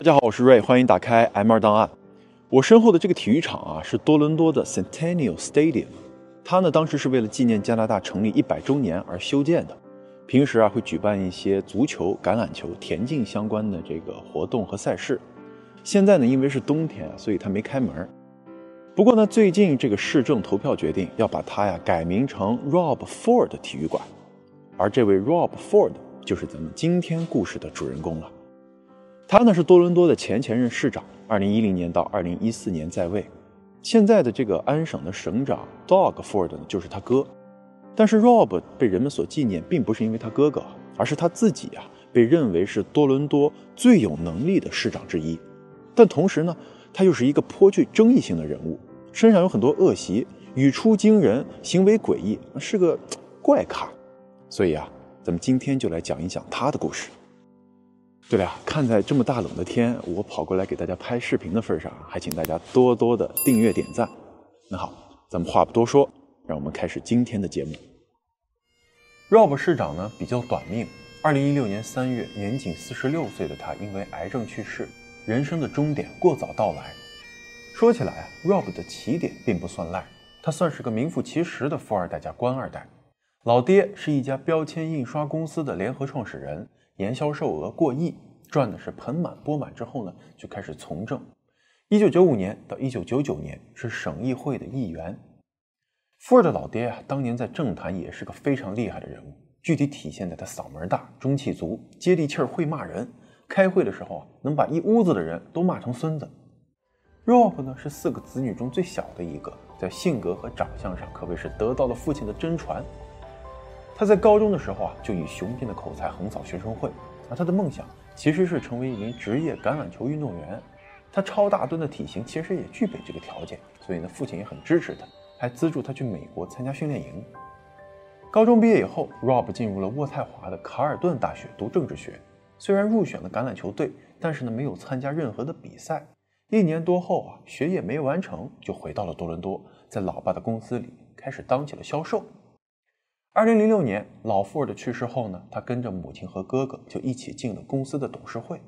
大家好，我是瑞，欢迎打开 M 二档案。我身后的这个体育场啊，是多伦多的 Centennial Stadium，它呢当时是为了纪念加拿大成立一百周年而修建的。平时啊会举办一些足球、橄榄球、田径相关的这个活动和赛事。现在呢因为是冬天啊，所以它没开门。不过呢，最近这个市政投票决定要把它呀改名成 Rob Ford 体育馆，而这位 Rob Ford 就是咱们今天故事的主人公了。他呢是多伦多的前前任市长，二零一零年到二零一四年在位。现在的这个安省的省长 Dog Ford 呢就是他哥。但是 Rob 被人们所纪念，并不是因为他哥哥，而是他自己啊被认为是多伦多最有能力的市长之一。但同时呢，他又是一个颇具争议性的人物。身上有很多恶习，语出惊人，行为诡异，是个 怪咖。所以啊，咱们今天就来讲一讲他的故事。对了呀，看在这么大冷的天，我跑过来给大家拍视频的份上，还请大家多多的订阅点赞。那好，咱们话不多说，让我们开始今天的节目。Rob 市长呢比较短命，二零一六年三月，年仅四十六岁的他因为癌症去世，人生的终点过早到来。说起来啊，Rob 的起点并不算赖，他算是个名副其实的富二代加官二代。老爹是一家标签印刷公司的联合创始人，年销售额过亿，赚的是盆满钵满。之后呢，就开始从政。一九九五年到一九九九年是省议会的议员。富二的老爹啊，当年在政坛也是个非常厉害的人物，具体体现在他嗓门大、中气足、接地气儿、会骂人。开会的时候啊，能把一屋子的人都骂成孙子。Rob 呢是四个子女中最小的一个，在性格和长相上可谓是得到了父亲的真传。他在高中的时候啊，就以雄辩的口才横扫学生会，而他的梦想其实是成为一名职业橄榄球运动员。他超大吨的体型其实也具备这个条件，所以呢，父亲也很支持他，还资助他去美国参加训练营。高中毕业以后，Rob 进入了渥太华的卡尔顿大学读政治学。虽然入选了橄榄球队，但是呢，没有参加任何的比赛。一年多后啊，学业没完成，就回到了多伦多，在老爸的公司里开始当起了销售。二零零六年，老富尔的去世后呢，他跟着母亲和哥哥就一起进了公司的董事会。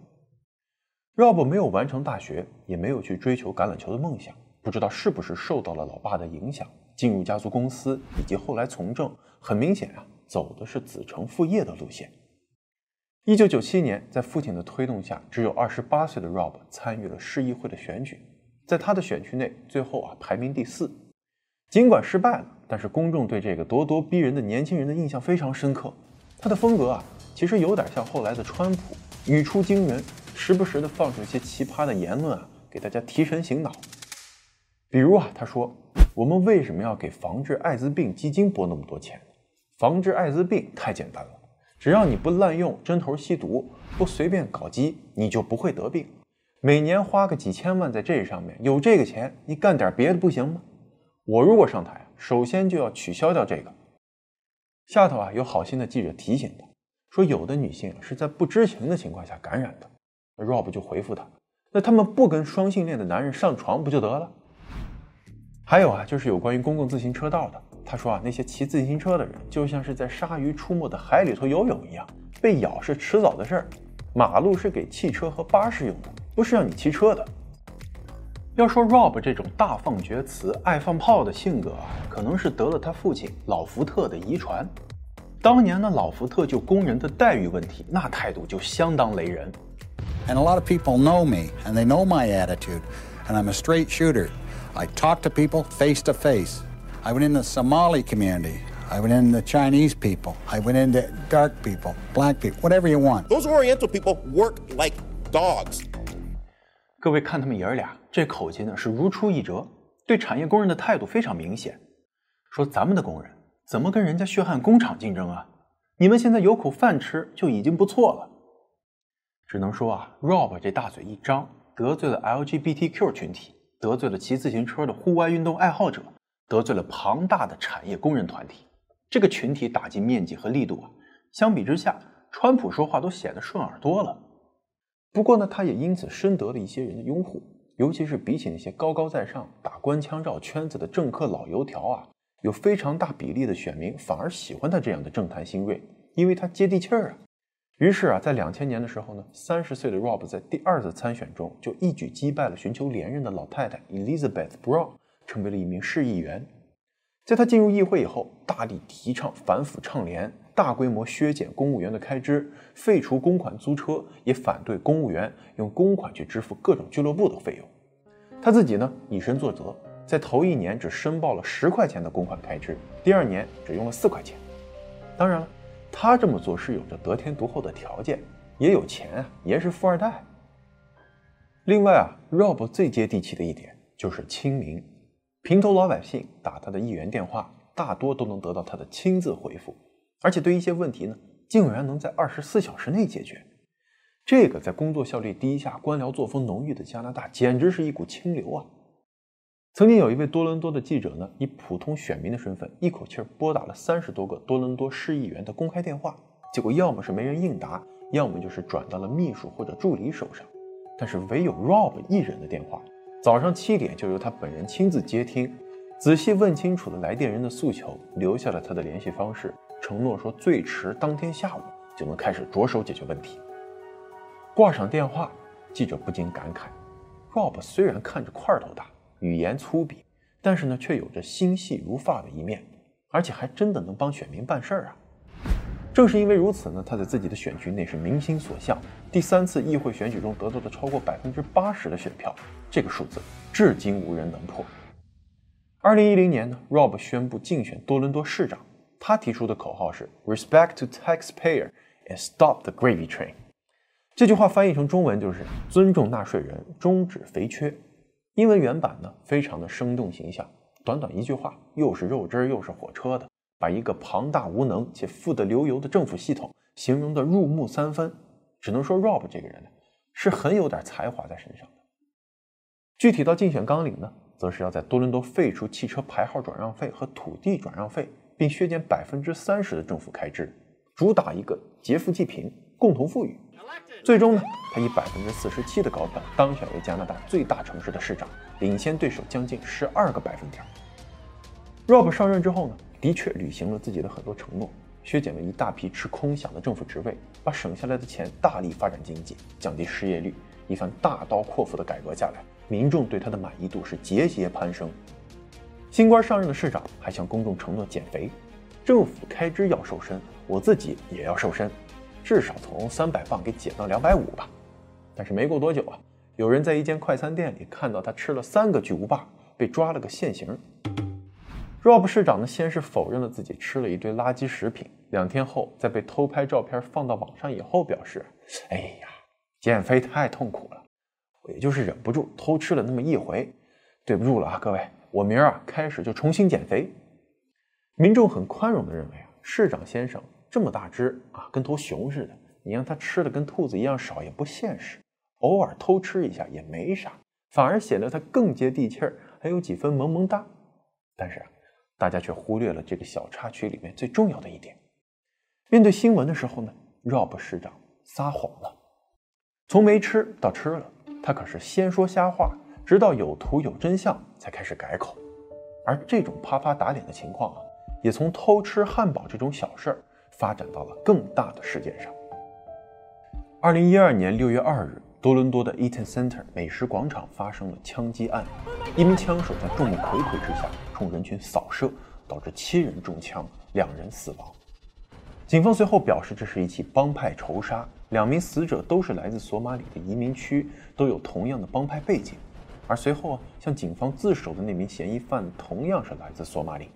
Rob 没有完成大学，也没有去追求橄榄球的梦想，不知道是不是受到了老爸的影响，进入家族公司以及后来从政，很明显啊，走的是子承父业的路线。一九九七年，在父亲的推动下，只有二十八岁的 Rob 参与了市议会的选举，在他的选区内，最后啊排名第四。尽管失败了，但是公众对这个咄咄逼人的年轻人的印象非常深刻。他的风格啊，其实有点像后来的川普，语出惊人，时不时的放出一些奇葩的言论啊，给大家提神醒脑。比如啊，他说：“我们为什么要给防治艾滋病基金拨那么多钱？防治艾滋病太简单了。”只要你不滥用针头吸毒，不随便搞基，你就不会得病。每年花个几千万在这上面，有这个钱，你干点别的不行吗？我如果上台，首先就要取消掉这个。下头啊，有好心的记者提醒他，说有的女性是在不知情的情况下感染的。那 Rob 就回复他，那他们不跟双性恋的男人上床不就得了？还有啊，就是有关于公共自行车道的。他说啊，那些骑自行车的人就像是在鲨鱼出没的海里头游泳一样，被咬是迟早的事儿。马路是给汽车和巴士用的，不是让你骑车的。要说 Rob 这种大放厥词、爱放炮的性格啊，可能是得了他父亲老福特的遗传。当年呢，老福特就工人的待遇问题，那态度就相当雷人。And a lot of people know me, and they know my attitude, and I'm a straight shooter. I talk to people face to face. I went in the Somali community. I went in the Chinese people. I went into dark people, black people, whatever you want. Those Oriental people work like dogs. 各位看他们爷儿俩，这口气呢是如出一辙，对产业工人的态度非常明显。说咱们的工人怎么跟人家血汗工厂竞争啊？你们现在有口饭吃就已经不错了。只能说啊，Rob 这大嘴一张，得罪了 LGBTQ 群体，得罪了骑自行车的户外运动爱好者。得罪了庞大的产业工人团体，这个群体打击面积和力度啊，相比之下，川普说话都显得顺耳多了。不过呢，他也因此深得了一些人的拥护，尤其是比起那些高高在上、打官腔绕圈子的政客老油条啊，有非常大比例的选民反而喜欢他这样的政坛新锐，因为他接地气儿啊。于是啊，在两千年的时候呢，三十岁的 Rob 在第二次参选中就一举击败了寻求连任的老太太 Elizabeth Brown，成为了一名市议员。在他进入议会以后，大力提倡反腐倡廉，大规模削减公务员的开支，废除公款租车，也反对公务员用公款去支付各种俱乐部的费用。他自己呢，以身作则，在头一年只申报了十块钱的公款开支，第二年只用了四块钱。当然了。他这么做是有着得天独厚的条件，也有钱啊，也是富二代。另外啊，Rob 最接地气的一点就是亲民，平头老百姓打他的议员电话，大多都能得到他的亲自回复，而且对一些问题呢，竟然能在二十四小时内解决。这个在工作效率低下、官僚作风浓郁的加拿大，简直是一股清流啊！曾经有一位多伦多的记者呢，以普通选民的身份，一口气拨打了三十多个多伦多市议员的公开电话，结果要么是没人应答，要么就是转到了秘书或者助理手上。但是唯有 Rob 一人的电话，早上七点就由他本人亲自接听，仔细问清楚了来电人的诉求，留下了他的联系方式，承诺说最迟当天下午就能开始着手解决问题。挂上电话，记者不禁感慨：Rob 虽然看着块头大。语言粗鄙，但是呢，却有着心细如发的一面，而且还真的能帮选民办事儿啊！正是因为如此呢，他在自己的选区内是民心所向，第三次议会选举中得到了超过百分之八十的选票，这个数字至今无人能破。二零一零年呢，Rob 宣布竞选多伦多市长，他提出的口号是 “Respect to taxpayer and stop the gravy train”，这句话翻译成中文就是“尊重纳税人，终止肥缺”。英文原版呢，非常的生动形象，短短一句话，又是肉汁又是火车的，把一个庞大无能且富得流油的政府系统形容的入木三分。只能说 Rob 这个人呢，是很有点才华在身上的。具体到竞选纲领呢，则是要在多伦多废除汽车牌号转让费和土地转让费，并削减百分之三十的政府开支，主打一个劫富济贫，共同富裕。最终呢，他以百分之四十七的高票当选为加拿大最大城市的市长，领先对手将近十二个百分点。Rob 上任之后呢，的确履行了自己的很多承诺，削减了一大批吃空饷的政府职位，把省下来的钱大力发展经济，降低失业率，一番大刀阔斧的改革下来，民众对他的满意度是节节攀升。新官上任的市长还向公众承诺减肥，政府开支要瘦身，我自己也要瘦身。至少从三百磅给减到两百五吧，但是没过多久啊，有人在一间快餐店里看到他吃了三个巨无霸，被抓了个现行。Rob 市长呢，先是否认了自己吃了一堆垃圾食品，两天后在被偷拍照片放到网上以后，表示：“哎呀，减肥太痛苦了，我也就是忍不住偷吃了那么一回，对不住了啊，各位，我明儿啊开始就重新减肥。”民众很宽容地认为啊，市长先生。这么大只啊，跟头熊似的，你让他吃的跟兔子一样少也不现实，偶尔偷吃一下也没啥，反而显得他更接地气儿，还有几分萌萌哒。但是啊，大家却忽略了这个小插曲里面最重要的一点：面对新闻的时候呢，Rob 市长撒谎了，从没吃到吃了，他可是先说瞎话，直到有图有真相才开始改口。而这种啪啪打脸的情况啊，也从偷吃汉堡这种小事儿。发展到了更大的事件上。二零一二年六月二日，多伦多的 Eaton Center 美食广场发生了枪击案，一名枪手在众目睽睽之下冲人群扫射，导致七人中枪，两人死亡。警方随后表示，这是一起帮派仇杀，两名死者都是来自索马里的移民区，都有同样的帮派背景。而随后，向警方自首的那名嫌疑犯同样是来自索马里。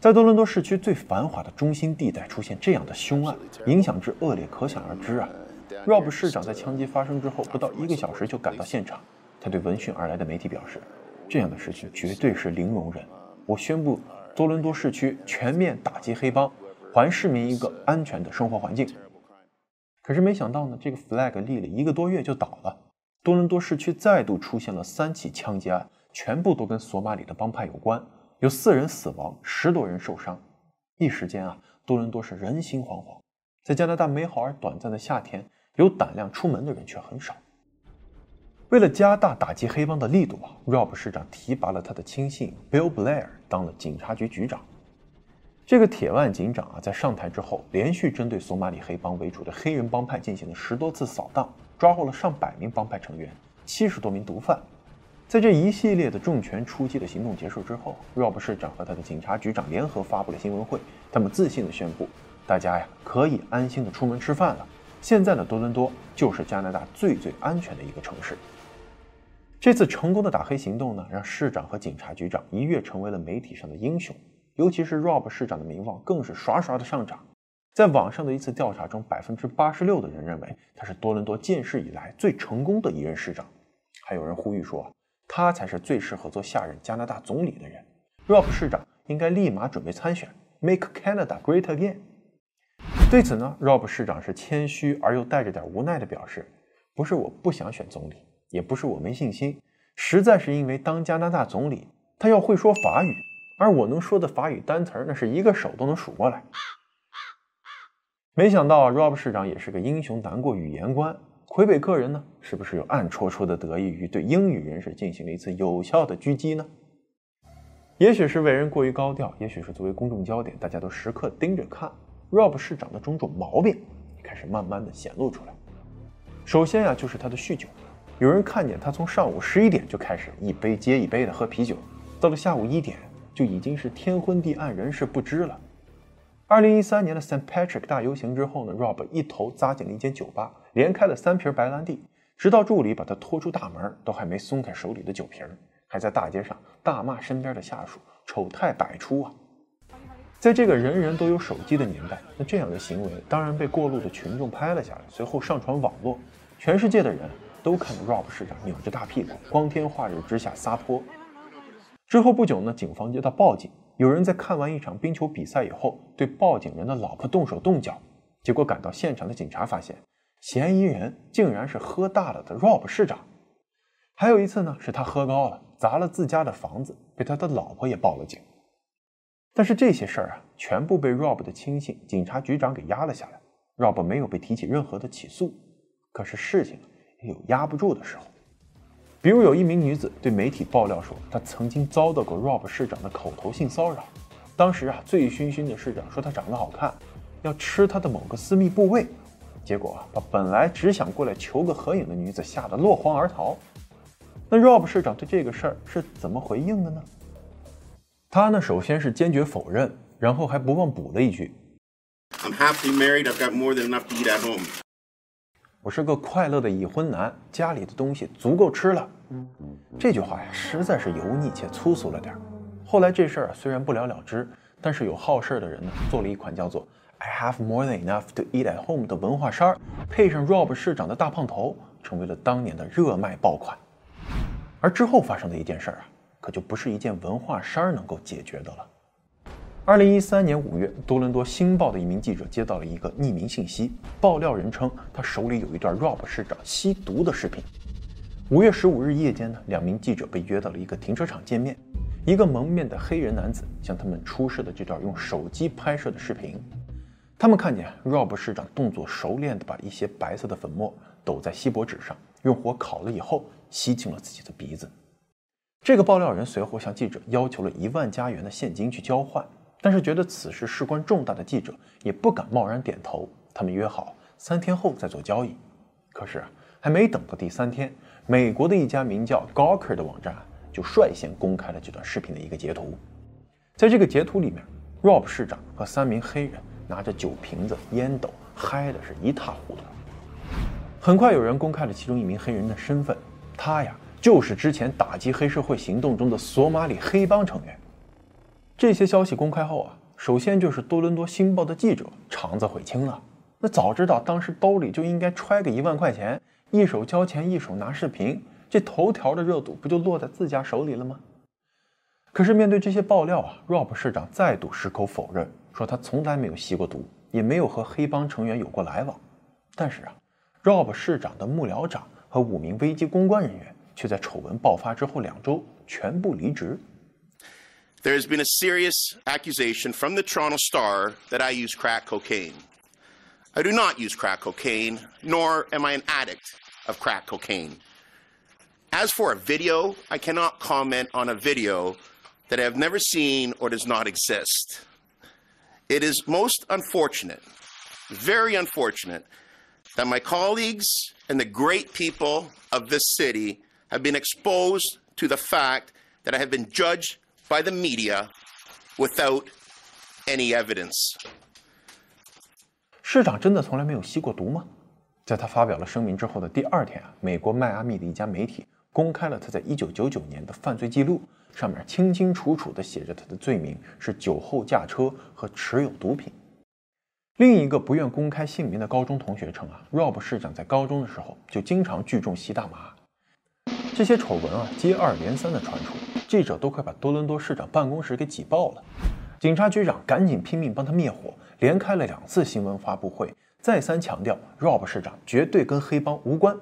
在多伦多市区最繁华的中心地带出现这样的凶案，影响之恶劣可想而知啊！Rob 市长在枪击发生之后不到一个小时就赶到现场，他对闻讯而来的媒体表示：“这样的事情绝对是零容忍，我宣布多伦多市区全面打击黑帮，还市民一个安全的生活环境。”可是没想到呢，这个 flag 立了一个多月就倒了，多伦多市区再度出现了三起枪击案，全部都跟索马里的帮派有关。有四人死亡，十多人受伤，一时间啊，多伦多是人心惶惶。在加拿大美好而短暂的夏天，有胆量出门的人却很少。为了加大打击黑帮的力度啊，Rob 市长提拔了他的亲信 Bill Blair 当了警察局局长。这个铁腕警长啊，在上台之后，连续针对索马里黑帮为主的黑人帮派进行了十多次扫荡，抓获了上百名帮派成员，七十多名毒贩。在这一系列的重拳出击的行动结束之后，Rob 市长和他的警察局长联合发布了新闻会，他们自信地宣布：“大家呀，可以安心的出门吃饭了。现在的多伦多就是加拿大最最安全的一个城市。”这次成功的打黑行动呢，让市长和警察局长一跃成为了媒体上的英雄。尤其是 Rob 市长的名望更是刷刷的上涨，在网上的一次调查中，百分之八十六的人认为他是多伦多建市以来最成功的一任市长，还有人呼吁说他才是最适合做下任加拿大总理的人。Rob 市长应该立马准备参选，Make Canada Great Again。对此呢，Rob 市长是谦虚而又带着点无奈的表示：“不是我不想选总理，也不是我没信心，实在是因为当加拿大总理，他要会说法语。”而我能说的法语单词儿，那是一个手都能数过来。没想到，Rob 市长也是个英雄难过语言关。魁北克人呢，是不是有暗戳戳的得益于对英语人士进行了一次有效的狙击呢？也许是为人过于高调，也许是作为公众焦点，大家都时刻盯着看 Rob 市长的种种毛病，开始慢慢的显露出来。首先呀，就是他的酗酒。有人看见他从上午十一点就开始一杯接一杯的喝啤酒，到了下午一点。就已经是天昏地暗，人事不知了。二零一三年的 St. Patrick 大游行之后呢，Rob 一头扎进了一间酒吧，连开了三瓶白兰地，直到助理把他拖出大门，都还没松开手里的酒瓶，还在大街上大骂身边的下属，丑态百出啊！在这个人人都有手机的年代，那这样的行为当然被过路的群众拍了下来，随后上传网络，全世界的人都看着 Rob 市长扭着大屁股，光天化日之下撒泼。之后不久呢，警方接到报警，有人在看完一场冰球比赛以后，对报警人的老婆动手动脚。结果赶到现场的警察发现，嫌疑人竟然是喝大了的 Rob 市长。还有一次呢，是他喝高了，砸了自家的房子，被他的老婆也报了警。但是这些事儿啊，全部被 Rob 的亲信、警察局长给压了下来。Rob 没有被提起任何的起诉。可是事情也有压不住的时候。比如有一名女子对媒体爆料说，她曾经遭到过 Rob 市长的口头性骚扰。当时啊，醉醺醺的市长说她长得好看，要吃她的某个私密部位，结果啊，把本来只想过来求个合影的女子吓得落荒而逃。那 Rob 市长对这个事儿是怎么回应的呢？他呢，首先是坚决否认，然后还不忘补了一句：“I'm happy married. I've got more than enough to eat at home.” 我是个快乐的已婚男，家里的东西足够吃了。这句话呀，实在是油腻且粗俗了点儿后来这事儿虽然不了了之，但是有好事的人呢，做了一款叫做 "I have more than enough to eat at home" 的文化衫儿，配上 Rob 市长的大胖头，成为了当年的热卖爆款。而之后发生的一件事儿啊，可就不是一件文化衫能够解决的了。二零一三年五月，多伦多《星报》的一名记者接到了一个匿名信息，爆料人称他手里有一段 Rob 市长吸毒的视频。五月十五日夜间呢，两名记者被约到了一个停车场见面，一个蒙面的黑人男子向他们出示了这段用手机拍摄的视频。他们看见 Rob 市长动作熟练地把一些白色的粉末抖在锡箔纸上，用火烤了以后吸进了自己的鼻子。这个爆料人随后向记者要求了一万加元的现金去交换。但是觉得此事事关重大的记者也不敢贸然点头。他们约好三天后再做交易。可是还没等到第三天，美国的一家名叫 Gawker 的网站就率先公开了这段视频的一个截图。在这个截图里面，Rob 市长和三名黑人拿着酒瓶子、烟斗，嗨的是一塌糊涂。很快有人公开了其中一名黑人的身份，他呀就是之前打击黑社会行动中的索马里黑帮成员。这些消息公开后啊，首先就是多伦多星报的记者肠子悔青了。那早知道当时兜里就应该揣个一万块钱，一手交钱一手拿视频，这头条的热度不就落在自家手里了吗？可是面对这些爆料啊，Rob 市长再度矢口否认，说他从来没有吸过毒，也没有和黑帮成员有过来往。但是啊，Rob 市长的幕僚长和五名危机公关人员却在丑闻爆发之后两周全部离职。There has been a serious accusation from the Toronto Star that I use crack cocaine. I do not use crack cocaine, nor am I an addict of crack cocaine. As for a video, I cannot comment on a video that I have never seen or does not exist. It is most unfortunate, very unfortunate, that my colleagues and the great people of this city have been exposed to the fact that I have been judged by the media without any evidence. 市长真的从来没有吸过毒吗？在他发表了声明之后的第二天啊，美国迈阿密的一家媒体公开了他在1999年的犯罪记录，上面清清楚楚地写着他的罪名是酒后驾车和持有毒品。另一个不愿公开姓名的高中同学称啊，Rob 市长在高中的时候就经常聚众吸大麻。这些丑闻啊接二连三的传出，记者都快把多伦多市长办公室给挤爆了。警察局长赶紧拼命帮他灭火，连开了两次新闻发布会，再三强调 Rob 市长绝对跟黑帮无关。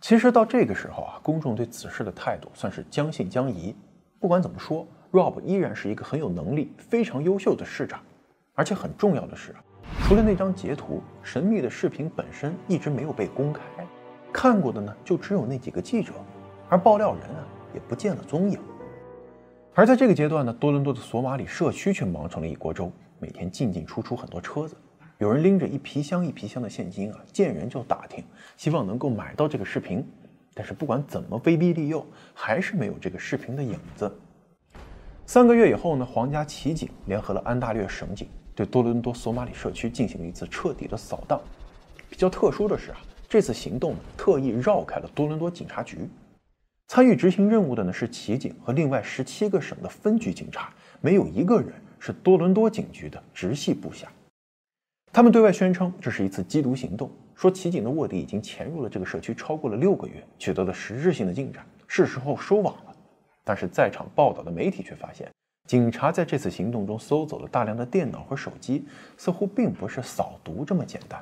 其实到这个时候啊，公众对此事的态度算是将信将疑。不管怎么说，Rob 依然是一个很有能力、非常优秀的市长。而且很重要的是，除了那张截图，神秘的视频本身一直没有被公开，看过的呢就只有那几个记者，而爆料人啊也不见了踪影。而在这个阶段呢，多伦多的索马里社区却忙成了一锅粥，每天进进出出很多车子，有人拎着一皮箱一皮箱的现金啊，见人就打听，希望能够买到这个视频。但是不管怎么威逼利诱，还是没有这个视频的影子。三个月以后呢，皇家骑警联合了安大略省警，对多伦多索马里社区进行了一次彻底的扫荡。比较特殊的是啊，这次行动呢，特意绕开了多伦多警察局。参与执行任务的呢是骑警和另外十七个省的分局警察，没有一个人是多伦多警局的直系部下。他们对外宣称这是一次缉毒行动，说骑警的卧底已经潜入了这个社区超过了六个月，取得了实质性的进展，是时候收网了。但是在场报道的媒体却发现，警察在这次行动中搜走了大量的电脑和手机，似乎并不是扫毒这么简单。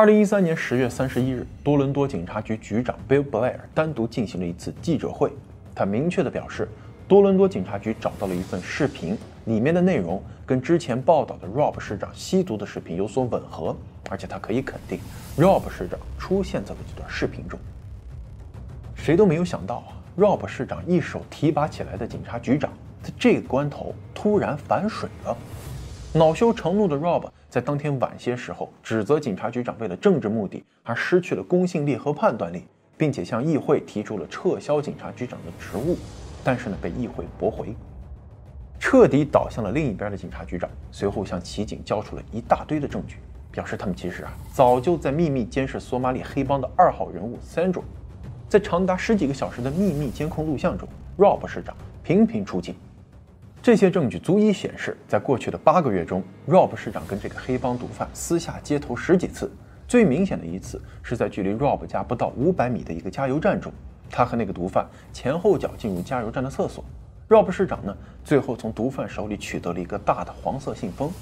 二零一三年十月三十一日，多伦多警察局局长 Bill Blair 单独进行了一次记者会。他明确地表示，多伦多警察局找到了一份视频，里面的内容跟之前报道的 Rob 市长吸毒的视频有所吻合，而且他可以肯定，Rob 市长出现在了这段视频中。谁都没有想到啊，Rob 市长一手提拔起来的警察局长，在这个关头突然反水了。恼羞成怒的 Rob 在当天晚些时候指责警察局长为了政治目的而失去了公信力和判断力，并且向议会提出了撤销警察局长的职务，但是呢被议会驳回。彻底倒向了另一边的警察局长，随后向骑警交出了一大堆的证据，表示他们其实啊早就在秘密监视索马里黑帮的二号人物 Sandro。在长达十几个小时的秘密监控录像中，Rob 市长频频出镜。这些证据足以显示，在过去的八个月中，Rob 市长跟这个黑帮毒贩私下接头十几次。最明显的一次是在距离 Rob 家不到五百米的一个加油站中，他和那个毒贩前后脚进入加油站的厕所。Rob 市长呢，最后从毒贩手里取得了一个大的黄色信封，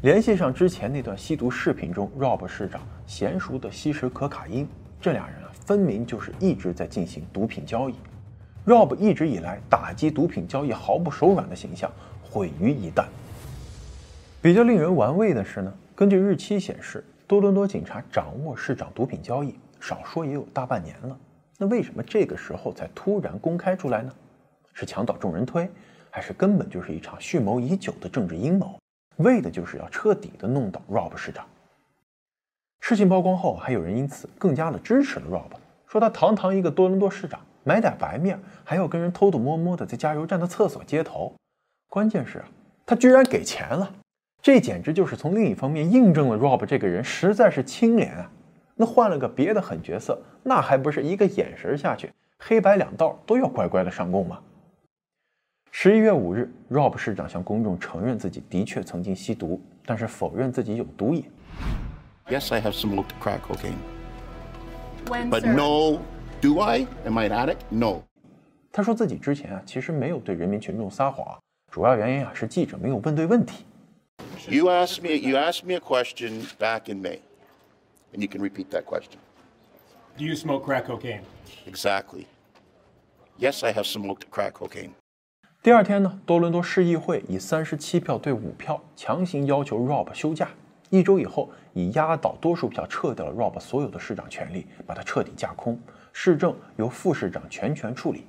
联系上之前那段吸毒视频中 Rob 市长娴熟的吸食可卡因，这俩人啊，分明就是一直在进行毒品交易。Rob 一直以来打击毒品交易毫不手软的形象毁于一旦。比较令人玩味的是呢，根据日期显示，多伦多警察掌握市长毒品交易，少说也有大半年了。那为什么这个时候才突然公开出来呢？是墙倒众人推，还是根本就是一场蓄谋已久的政治阴谋，为的就是要彻底的弄倒 Rob 市长？事情曝光后，还有人因此更加的支持了 Rob，说他堂堂一个多伦多市长。买点白面，还要跟人偷偷摸摸的在加油站的厕所接头，关键是啊，他居然给钱了，这简直就是从另一方面印证了 Rob 这个人实在是清廉啊。那换了个别的狠角色，那还不是一个眼神下去，黑白两道都要乖乖的上供吗？十一月五日，Rob 市长向公众承认自己的确曾经吸毒，但是否认自己有毒瘾。Yes, I have smoked crack cocaine, but no. Do I? Am I an addict? No. 他说自己之前啊，其实没有对人民群众撒谎，主要原因啊是记者没有问对问题。 You asked me. You asked me a question back in May, and you can repeat that question. Do you smoke crack cocaine? Exactly. Yes, I have smoked crack cocaine. 第二天呢，多伦多市议会以三十七票对五票强行要求 Rob 休假。一周以后，以压倒多数票撤掉了 Rob 所有的市长权力，把他彻底架空。 市政由副市长全权处理。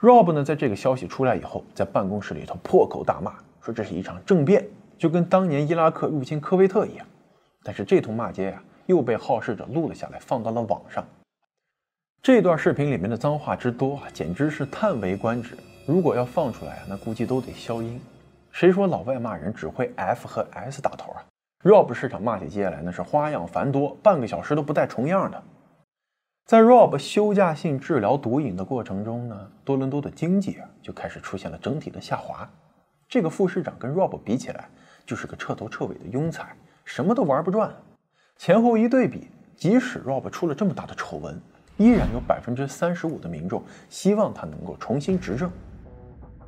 Rob 呢，在这个消息出来以后，在办公室里头破口大骂，说这是一场政变，就跟当年伊拉克入侵科威特一样。但是这通骂街呀，又被好事者录了下来，放到了网上。这段视频里面的脏话之多啊，简直是叹为观止。如果要放出来啊，那估计都得消音。谁说老外骂人只会 F 和 S 打头啊？Rob 市场骂起街来那是花样繁多，半个小时都不带重样的。在 Rob 休假性治疗毒瘾的过程中呢，多伦多的经济啊就开始出现了整体的下滑。这个副市长跟 Rob 比起来，就是个彻头彻尾的庸才，什么都玩不转。前后一对比，即使 Rob 出了这么大的丑闻，依然有百分之三十五的民众希望他能够重新执政。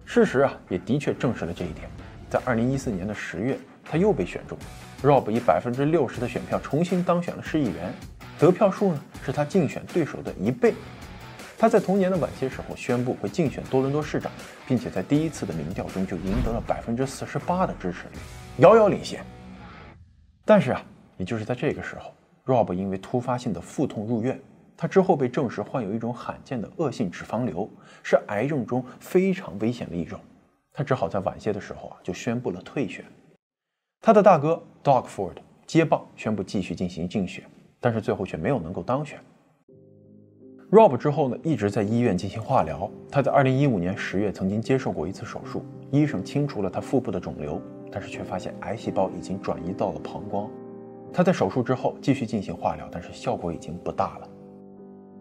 事实啊，也的确证实了这一点。在二零一四年的十月，他又被选中，Rob 以百分之六十的选票重新当选了市议员。得票数呢是他竞选对手的一倍。他在同年的晚些时候宣布会竞选多伦多市长，并且在第一次的民调中就赢得了百分之四十八的支持率，遥遥领先。但是啊，也就是在这个时候，Rob 因为突发性的腹痛入院，他之后被证实患有一种罕见的恶性脂肪瘤，是癌症中非常危险的一种。他只好在晚些的时候啊就宣布了退选。他的大哥 Doug Ford 接棒宣布继续进行竞选。但是最后却没有能够当选。Rob 之后呢，一直在医院进行化疗。他在2015年10月曾经接受过一次手术，医生清除了他腹部的肿瘤，但是却发现癌细胞已经转移到了膀胱。他在手术之后继续进行化疗，但是效果已经不大了。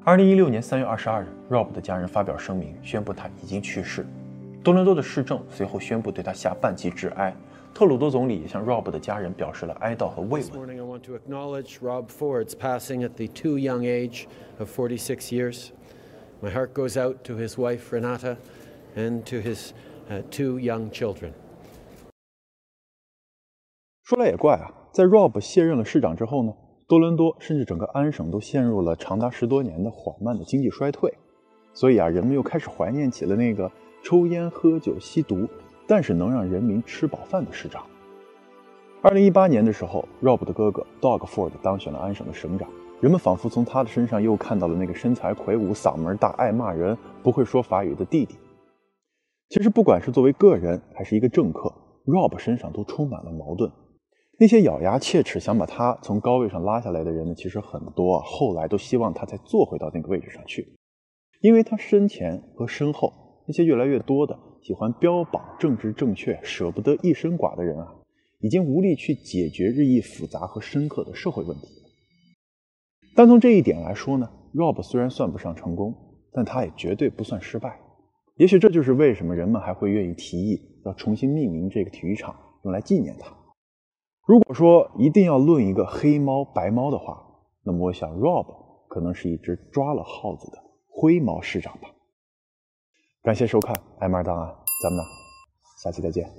2016年3月22日，Rob 的家人发表声明，宣布他已经去世。多伦多的市政随后宣布对他下半旗致哀。特鲁多总理向 Rob 的家人表示了哀悼和慰问。This morning, I want to acknowledge Rob Ford's passing at the too young age of 46 years. My heart goes out to his wife Renata and to his uh, two young children. 说来也怪啊，在 Rob 卸任了市长之后呢，多伦多甚至整个安省都陷入了长达十多年的缓慢的经济衰退，所以啊，人们又开始怀念起了那个抽烟、喝酒、吸毒。但是能让人民吃饱饭的市长。二零一八年的时候，Rob 的哥哥 Dog Ford 当选了安省的省长，人们仿佛从他的身上又看到了那个身材魁梧、嗓门大、爱骂人、不会说法语的弟弟。其实，不管是作为个人还是一个政客，Rob 身上都充满了矛盾。那些咬牙切齿想把他从高位上拉下来的人呢，其实很多，后来都希望他再坐回到那个位置上去，因为他身前和身后那些越来越多的。喜欢标榜政治正确、舍不得一身剐的人啊，已经无力去解决日益复杂和深刻的社会问题。单从这一点来说呢，Rob 虽然算不上成功，但他也绝对不算失败。也许这就是为什么人们还会愿意提议要重新命名这个体育场，用来纪念他。如果说一定要论一个黑猫白猫的话，那么我想 Rob 可能是一只抓了耗子的灰猫市长吧。感谢收看《艾玛档案》，咱们呢，下期再见。